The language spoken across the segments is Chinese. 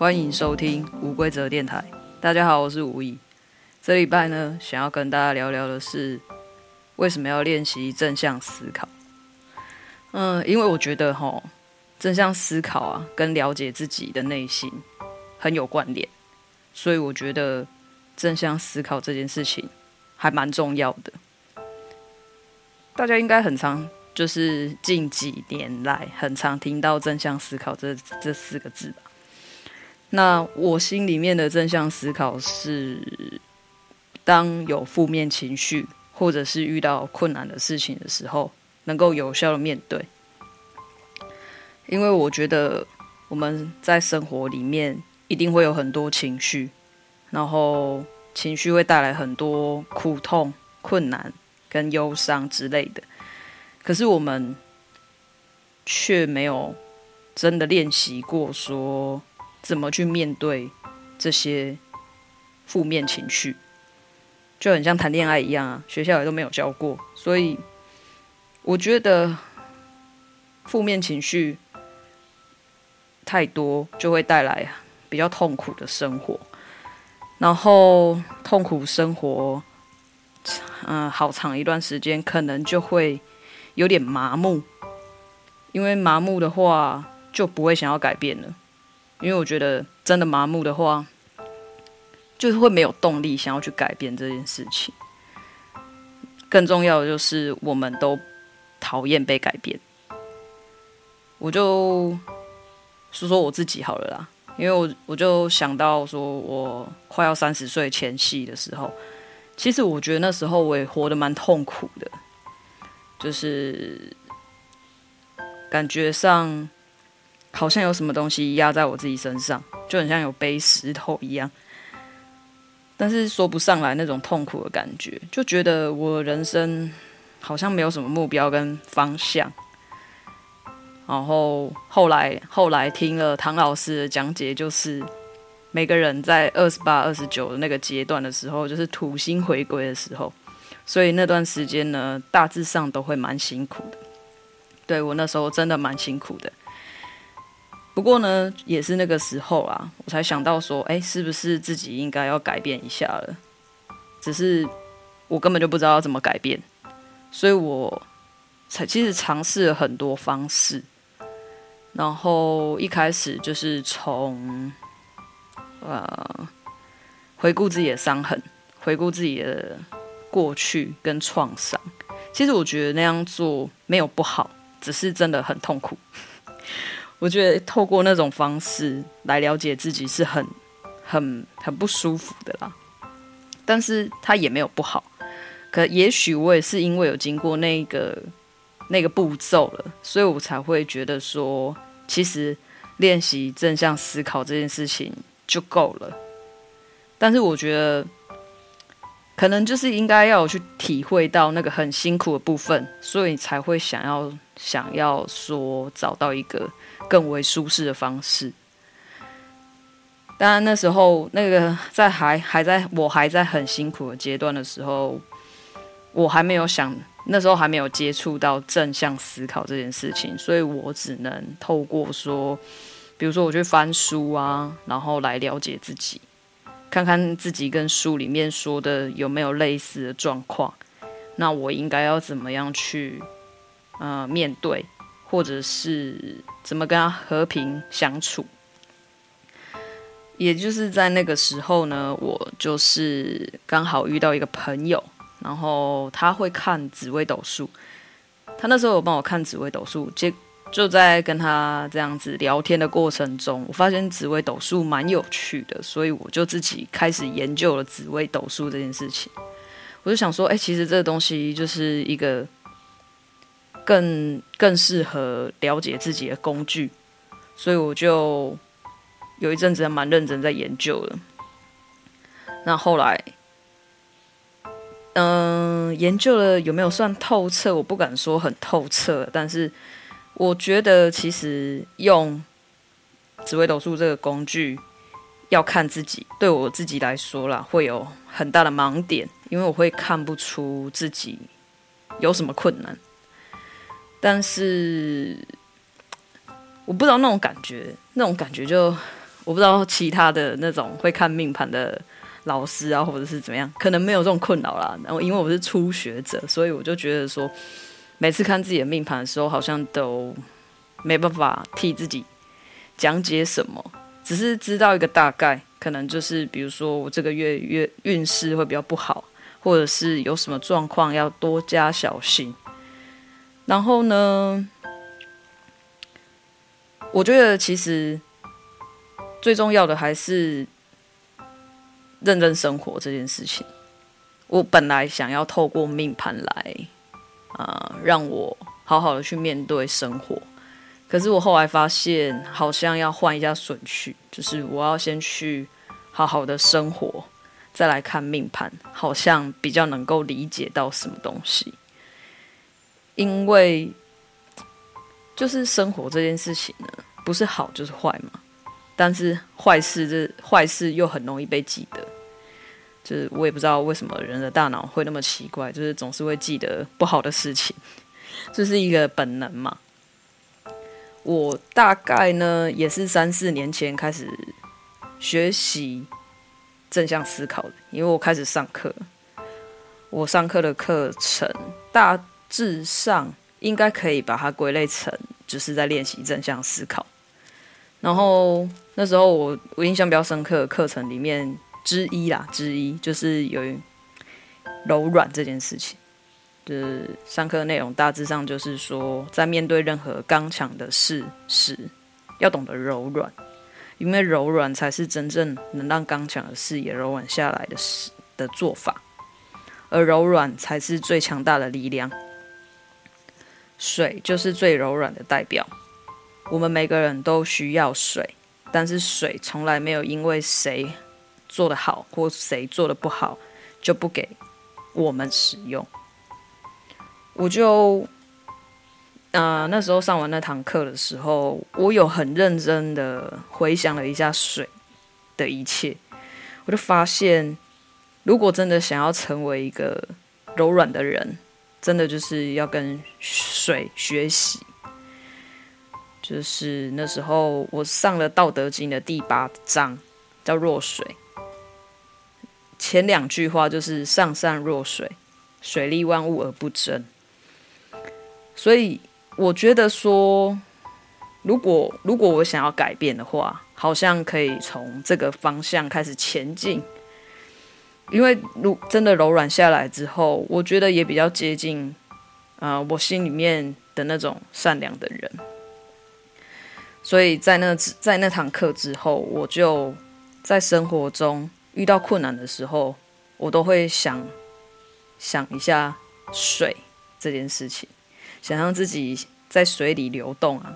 欢迎收听无规则电台。大家好，我是吴毅。这礼拜呢，想要跟大家聊聊的是为什么要练习正向思考。嗯，因为我觉得齁，正向思考啊，跟了解自己的内心很有关联，所以我觉得正向思考这件事情还蛮重要的。大家应该很常，就是近几年来很常听到正向思考这这四个字吧。那我心里面的正向思考是，当有负面情绪或者是遇到困难的事情的时候，能够有效的面对。因为我觉得我们在生活里面一定会有很多情绪，然后情绪会带来很多苦痛、困难跟忧伤之类的。可是我们却没有真的练习过说。怎么去面对这些负面情绪，就很像谈恋爱一样啊，学校也都没有教过，所以我觉得负面情绪太多就会带来比较痛苦的生活，然后痛苦生活，嗯、好长一段时间可能就会有点麻木，因为麻木的话就不会想要改变了。因为我觉得真的麻木的话，就是会没有动力想要去改变这件事情。更重要的就是，我们都讨厌被改变。我就说说我自己好了啦，因为我我就想到说，我快要三十岁前夕的时候，其实我觉得那时候我也活得蛮痛苦的，就是感觉上。好像有什么东西压在我自己身上，就很像有背石头一样，但是说不上来那种痛苦的感觉，就觉得我人生好像没有什么目标跟方向。然后后来后来听了唐老师的讲解，就是每个人在二十八、二十九的那个阶段的时候，就是土星回归的时候，所以那段时间呢，大致上都会蛮辛苦的。对，我那时候真的蛮辛苦的。不过呢，也是那个时候啊，我才想到说，哎，是不是自己应该要改变一下了？只是我根本就不知道要怎么改变，所以我才其实尝试了很多方式。然后一开始就是从呃回顾自己的伤痕，回顾自己的过去跟创伤。其实我觉得那样做没有不好，只是真的很痛苦。我觉得透过那种方式来了解自己是很、很、很不舒服的啦。但是它也没有不好，可也许我也是因为有经过那个那个步骤了，所以我才会觉得说，其实练习正向思考这件事情就够了。但是我觉得，可能就是应该要有去体会到那个很辛苦的部分，所以才会想要想要说找到一个。更为舒适的方式。当然，那时候那个在还还在我还在很辛苦的阶段的时候，我还没有想，那时候还没有接触到正向思考这件事情，所以我只能透过说，比如说我去翻书啊，然后来了解自己，看看自己跟书里面说的有没有类似的状况，那我应该要怎么样去呃面对。或者是怎么跟他和平相处，也就是在那个时候呢，我就是刚好遇到一个朋友，然后他会看紫微斗数，他那时候有帮我看紫微斗数，结就在跟他这样子聊天的过程中，我发现紫微斗数蛮有趣的，所以我就自己开始研究了紫微斗数这件事情。我就想说，哎，其实这个东西就是一个。更更适合了解自己的工具，所以我就有一阵子还蛮认真在研究的。那后来，嗯、研究了有没有算透彻？我不敢说很透彻，但是我觉得其实用紫微斗数这个工具要看自己，对我自己来说啦，会有很大的盲点，因为我会看不出自己有什么困难。但是我不知道那种感觉，那种感觉就我不知道其他的那种会看命盘的老师啊，或者是怎么样，可能没有这种困扰啦。然后因为我是初学者，所以我就觉得说，每次看自己的命盘的时候，好像都没办法替自己讲解什么，只是知道一个大概，可能就是比如说我这个月月运势会比较不好，或者是有什么状况要多加小心。然后呢，我觉得其实最重要的还是认真生活这件事情。我本来想要透过命盘来啊、呃，让我好好的去面对生活。可是我后来发现，好像要换一下顺序，就是我要先去好好的生活，再来看命盘，好像比较能够理解到什么东西。因为就是生活这件事情呢。不是好就是坏嘛，但是坏事这坏事又很容易被记得，就是我也不知道为什么人的大脑会那么奇怪，就是总是会记得不好的事情，这是一个本能嘛。我大概呢也是三四年前开始学习正向思考的，因为我开始上课，我上课的课程大致上应该可以把它归类成。就是在练习正向思考，然后那时候我我印象比较深刻的课程里面之一啦，之一就是有柔软这件事情，就是上课内容大致上就是说，在面对任何刚强的事时，要懂得柔软，因为柔软才是真正能让刚强的事也柔软下来的事的做法，而柔软才是最强大的力量。水就是最柔软的代表，我们每个人都需要水，但是水从来没有因为谁做的好或谁做的不好就不给我们使用。我就，呃，那时候上完那堂课的时候，我有很认真的回想了一下水的一切，我就发现，如果真的想要成为一个柔软的人。真的就是要跟水学习，就是那时候我上了《道德经》的第八章，叫“弱水”。前两句话就是“上善若水，水利万物而不争”。所以我觉得说，如果如果我想要改变的话，好像可以从这个方向开始前进。因为如真的柔软下来之后，我觉得也比较接近，呃，我心里面的那种善良的人。所以在那在那堂课之后，我就在生活中遇到困难的时候，我都会想想一下水这件事情，想象自己在水里流动啊，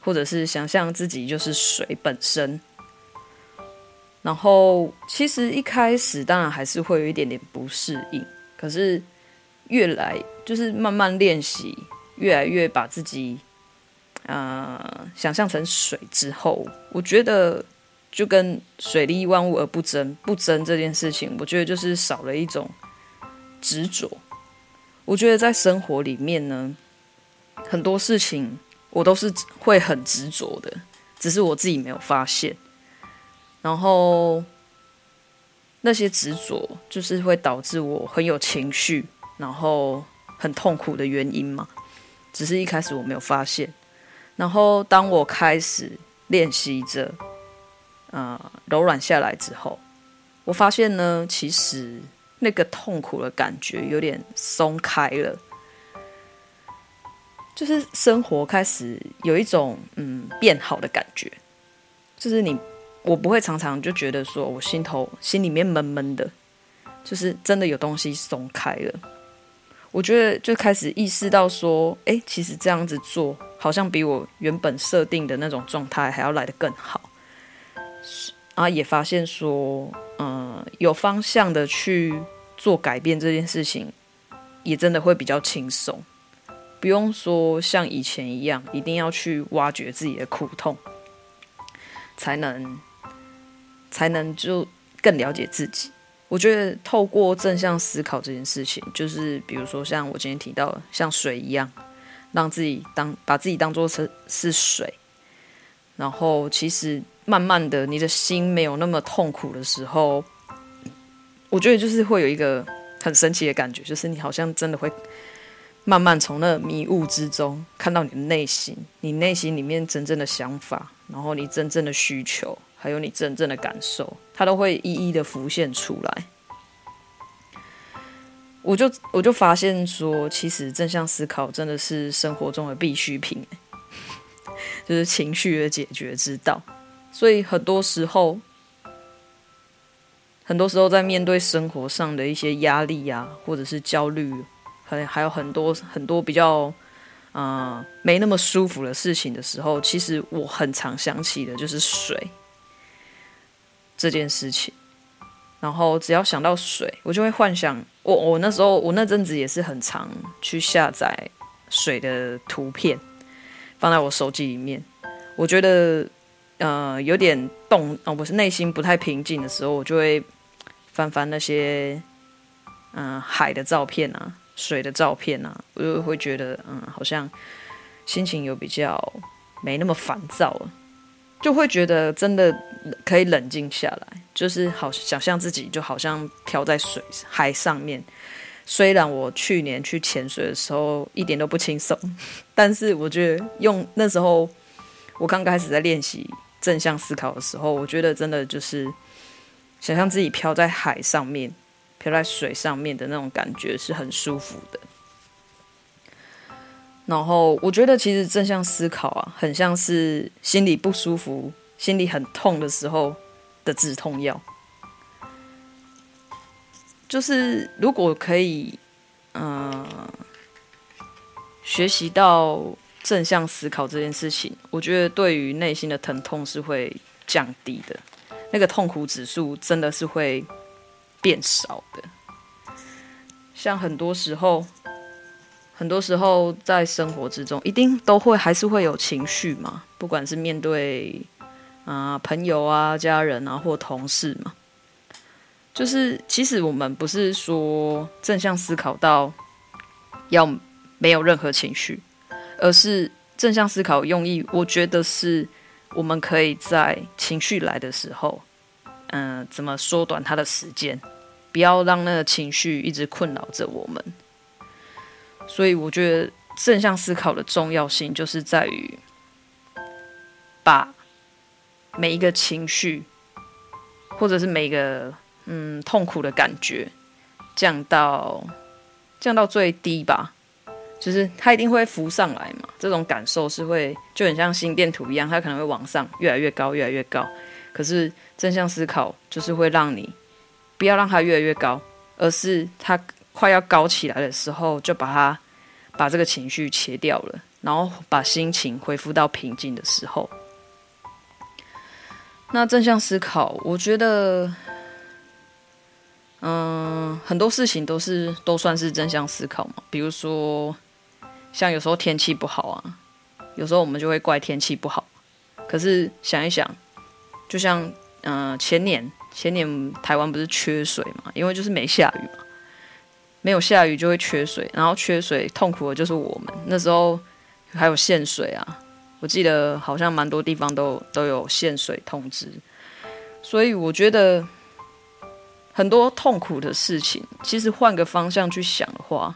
或者是想象自己就是水本身。然后，其实一开始当然还是会有一点点不适应，可是越来就是慢慢练习，越来越把自己呃想象成水之后，我觉得就跟水利万物而不争，不争这件事情，我觉得就是少了一种执着。我觉得在生活里面呢，很多事情我都是会很执着的，只是我自己没有发现。然后那些执着，就是会导致我很有情绪，然后很痛苦的原因嘛。只是一开始我没有发现。然后当我开始练习着，呃，柔软下来之后，我发现呢，其实那个痛苦的感觉有点松开了，就是生活开始有一种嗯变好的感觉，就是你。我不会常常就觉得说，我心头心里面闷闷的，就是真的有东西松开了。我觉得就开始意识到说，诶，其实这样子做，好像比我原本设定的那种状态还要来得更好。啊，也发现说，嗯，有方向的去做改变这件事情，也真的会比较轻松，不用说像以前一样，一定要去挖掘自己的苦痛，才能。才能就更了解自己。我觉得透过正向思考这件事情，就是比如说像我今天提到的，像水一样，让自己当把自己当做是是水，然后其实慢慢的，你的心没有那么痛苦的时候，我觉得就是会有一个很神奇的感觉，就是你好像真的会慢慢从那迷雾之中看到你的内心，你内心里面真正的想法，然后你真正的需求，还有你真正的感受，它都会一一的浮现出来。我就我就发现说，其实正向思考真的是生活中的必需品，就是情绪的解决之道。所以很多时候，很多时候在面对生活上的一些压力啊，或者是焦虑，还还有很多很多比较啊、没那么舒服的事情的时候，其实我很常想起的就是水这件事情。然后只要想到水，我就会幻想我我那时候我那阵子也是很常去下载水的图片，放在我手机里面。我觉得呃有点动哦，不是内心不太平静的时候，我就会翻翻那些嗯、海的照片啊，水的照片啊，我就会觉得嗯好像心情有比较没那么烦躁了。就会觉得真的可以冷静下来，就是好想象自己就好像漂在水海上面。虽然我去年去潜水的时候一点都不轻松，但是我觉得用那时候我刚开始在练习正向思考的时候，我觉得真的就是想象自己漂在海上面，漂在水上面的那种感觉是很舒服的。然后我觉得，其实正向思考啊，很像是心里不舒服、心里很痛的时候的止痛药。就是如果可以，嗯、呃，学习到正向思考这件事情，我觉得对于内心的疼痛是会降低的，那个痛苦指数真的是会变少的。像很多时候。很多时候在生活之中，一定都会还是会有情绪嘛，不管是面对啊、朋友啊、家人啊或同事嘛，就是其实我们不是说正向思考到要没有任何情绪，而是正向思考用意，我觉得是我们可以在情绪来的时候，嗯、怎么缩短它的时间，不要让那个情绪一直困扰着我们。所以我觉得正向思考的重要性，就是在于把每一个情绪，或者是每一个嗯痛苦的感觉降到降到最低吧。就是它一定会浮上来嘛，这种感受是会就很像心电图一样，它可能会往上越来越高，越来越高。可是正向思考就是会让你不要让它越来越高，而是它。快要高起来的时候，就把它把这个情绪切掉了，然后把心情恢复到平静的时候。那正向思考，我觉得，嗯，很多事情都是都算是正向思考嘛。比如说，像有时候天气不好啊，有时候我们就会怪天气不好。可是想一想，就像嗯，前年前年台湾不是缺水嘛，因为就是没下雨嘛。没有下雨就会缺水，然后缺水痛苦的就是我们。那时候还有限水啊，我记得好像蛮多地方都都有限水通知。所以我觉得很多痛苦的事情，其实换个方向去想的话，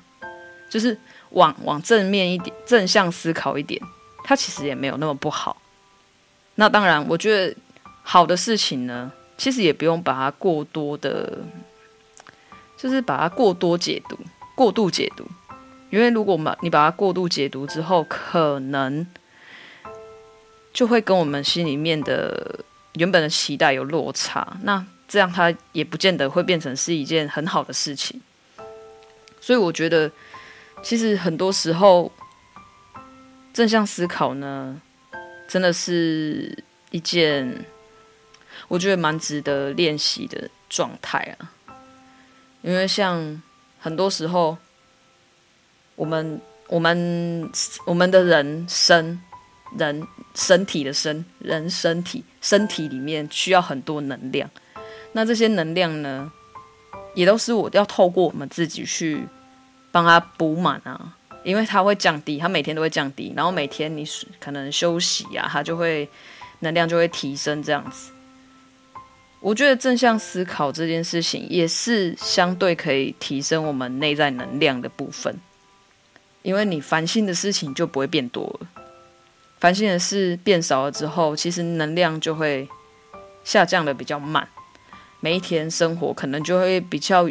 就是往往正面一点、正向思考一点，它其实也没有那么不好。那当然，我觉得好的事情呢，其实也不用把它过多的。就是把它过多解读、过度解读，因为如果我们你把它过度解读之后，可能就会跟我们心里面的原本的期待有落差。那这样它也不见得会变成是一件很好的事情。所以我觉得，其实很多时候正向思考呢，真的是一件我觉得蛮值得练习的状态啊。因为像很多时候，我们我们我们的人生人身体的身人身体身体里面需要很多能量，那这些能量呢，也都是我要透过我们自己去帮他补满啊，因为它会降低，它每天都会降低，然后每天你可能休息啊，它就会能量就会提升。这样子，我觉得正向思考这件事情也是相对可以提升我们内在能量的部分，因为你烦心的事情就不会变多了，烦心的事变少了之后，其实能量就会下降的比较慢，每一天生活可能就会比较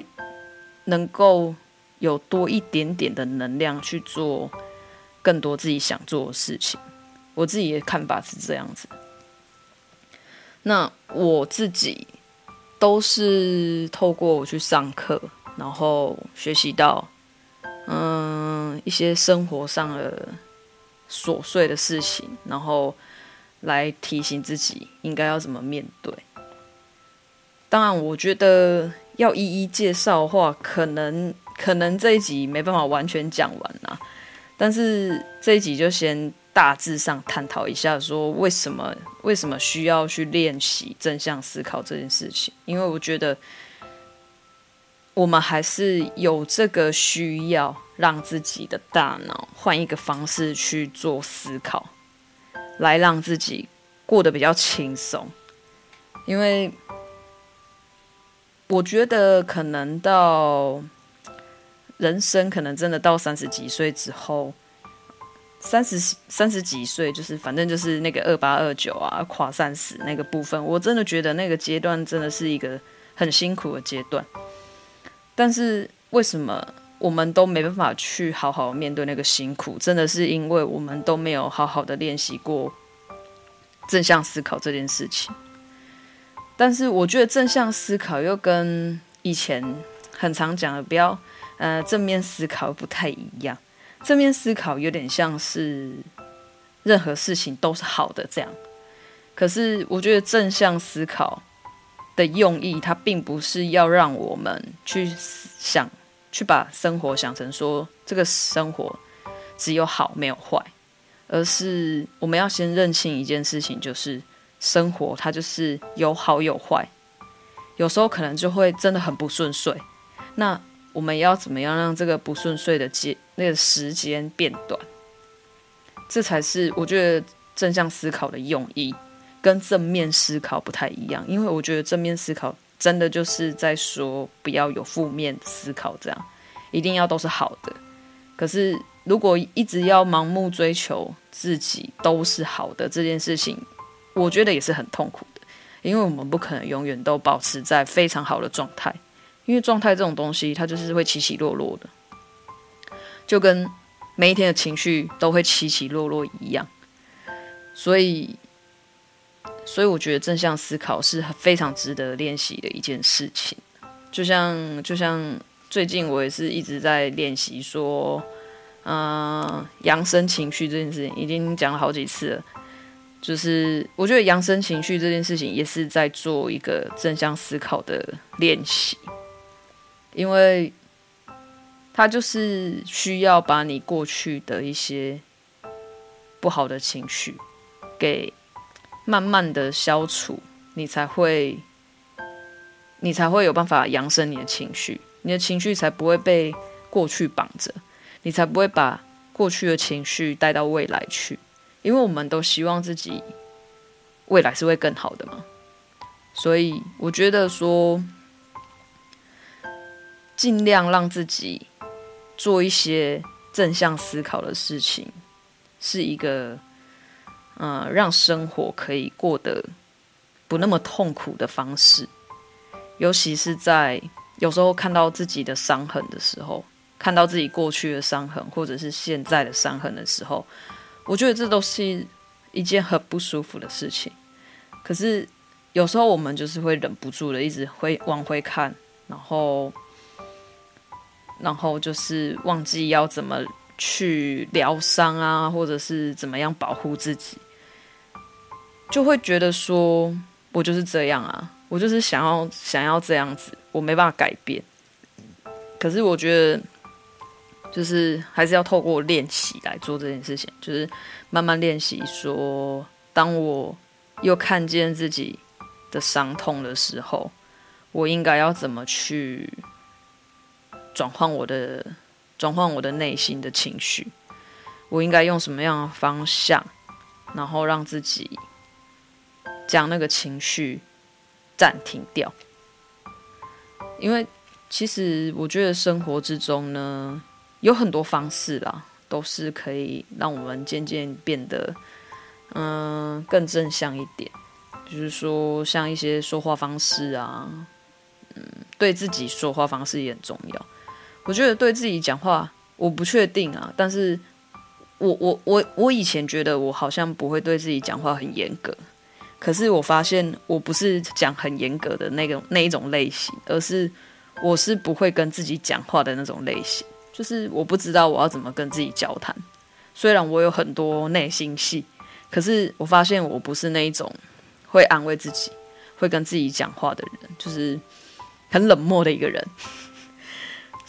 能够有多一点点的能量去做更多自己想做的事情。我自己的看法是这样子。那我自己都是透过我去上课，然后学习到，嗯，一些生活上的琐碎的事情，然后来提醒自己应该要怎么面对。当然，我觉得要一一介绍的话，可能可能这一集没办法完全讲完啊。但是这一集就先。大致上探讨一下，说为什么为什么需要去练习正向思考这件事情？因为我觉得我们还是有这个需要，让自己的大脑换一个方式去做思考，来让自己过得比较轻松。因为我觉得可能到人生，可能真的到三十几岁之后。三十三十几岁，就是反正就是那个二八二九啊，跨三十那个部分，我真的觉得那个阶段真的是一个很辛苦的阶段。但是为什么我们都没办法去好好面对那个辛苦？真的是因为我们都没有好好的练习过正向思考这件事情。但是我觉得正向思考又跟以前很常讲的不要呃正面思考不太一样。正面思考有点像是任何事情都是好的这样，可是我觉得正向思考的用意，它并不是要让我们去想，去把生活想成说这个生活只有好没有坏，而是我们要先认清一件事情，就是生活它就是有好有坏，有时候可能就会真的很不顺遂，那。我们要怎么样让这个不顺遂的阶那个时间变短？这才是我觉得正向思考的用意，跟正面思考不太一样。因为我觉得正面思考真的就是在说不要有负面思考，这样一定要都是好的。可是如果一直要盲目追求自己都是好的这件事情，我觉得也是很痛苦的，因为我们不可能永远都保持在非常好的状态。因为状态这种东西，它就是会起起落落的，就跟每一天的情绪都会起起落落一样。所以，所以我觉得正向思考是非常值得练习的一件事情。就像，就像最近我也是一直在练习说，嗯、扬升情绪这件事情，已经讲了好几次了。就是我觉得扬升情绪这件事情，也是在做一个正向思考的练习。因为，他就是需要把你过去的一些不好的情绪给慢慢的消除，你才会，你才会有办法扬升你的情绪，你的情绪才不会被过去绑着，你才不会把过去的情绪带到未来去，因为我们都希望自己未来是会更好的嘛，所以我觉得说。尽量让自己做一些正向思考的事情，是一个，呃，让生活可以过得不那么痛苦的方式。尤其是在有时候看到自己的伤痕的时候，看到自己过去的伤痕，或者是现在的伤痕的时候，我觉得这都是一件很不舒服的事情。可是有时候我们就是会忍不住的一直会往回看，然后。然后就是忘记要怎么去疗伤啊，或者是怎么样保护自己，就会觉得说我就是这样啊，我就是想要想要这样子，我没办法改变。可是我觉得，就是还是要透过练习来做这件事情，就是慢慢练习说，当我又看见自己的伤痛的时候，我应该要怎么去。转换我的，转换我的内心的情绪，我应该用什么样的方向，然后让自己将那个情绪暂停掉。因为其实我觉得生活之中呢，有很多方式啦，都是可以让我们渐渐变得，嗯、更正向一点。就是说，像一些说话方式啊，嗯，对自己说话方式也很重要。我觉得对自己讲话，我不确定啊，但是我我我我以前觉得我好像不会对自己讲话很严格，可是我发现我不是讲很严格的那个那一种类型，而是我是不会跟自己讲话的那种类型，就是我不知道我要怎么跟自己交谈。虽然我有很多内心戏，可是我发现我不是那一种。会安慰自己，会跟自己讲话的人，就是很冷漠的一个人。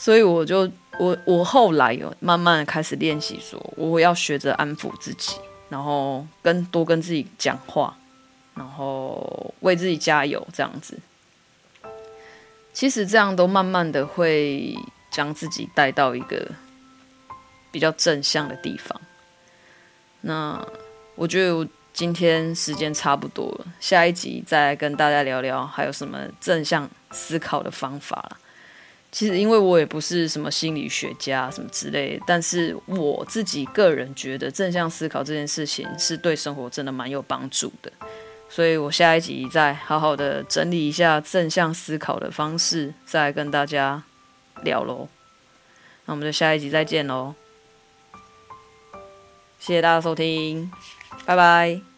所以我就我我后来有慢慢的开始练习，说我要学着安抚自己，然后跟多跟自己讲话，然后为自己加油，这样子。其实这样都慢慢的会将自己带到一个比较正向的地方。那我觉得我。今天时间差不多了，下一集再来跟大家聊聊还有什么正向思考的方法啦。其实因为我也不是什么心理学家什么之类，但是我自己个人觉得正向思考这件事情是对生活真的蛮有帮助的，所以我下一集再好好的整理一下正向思考的方式，再跟大家聊喽。那我们就下一集再见喽，谢谢大家收听。拜拜。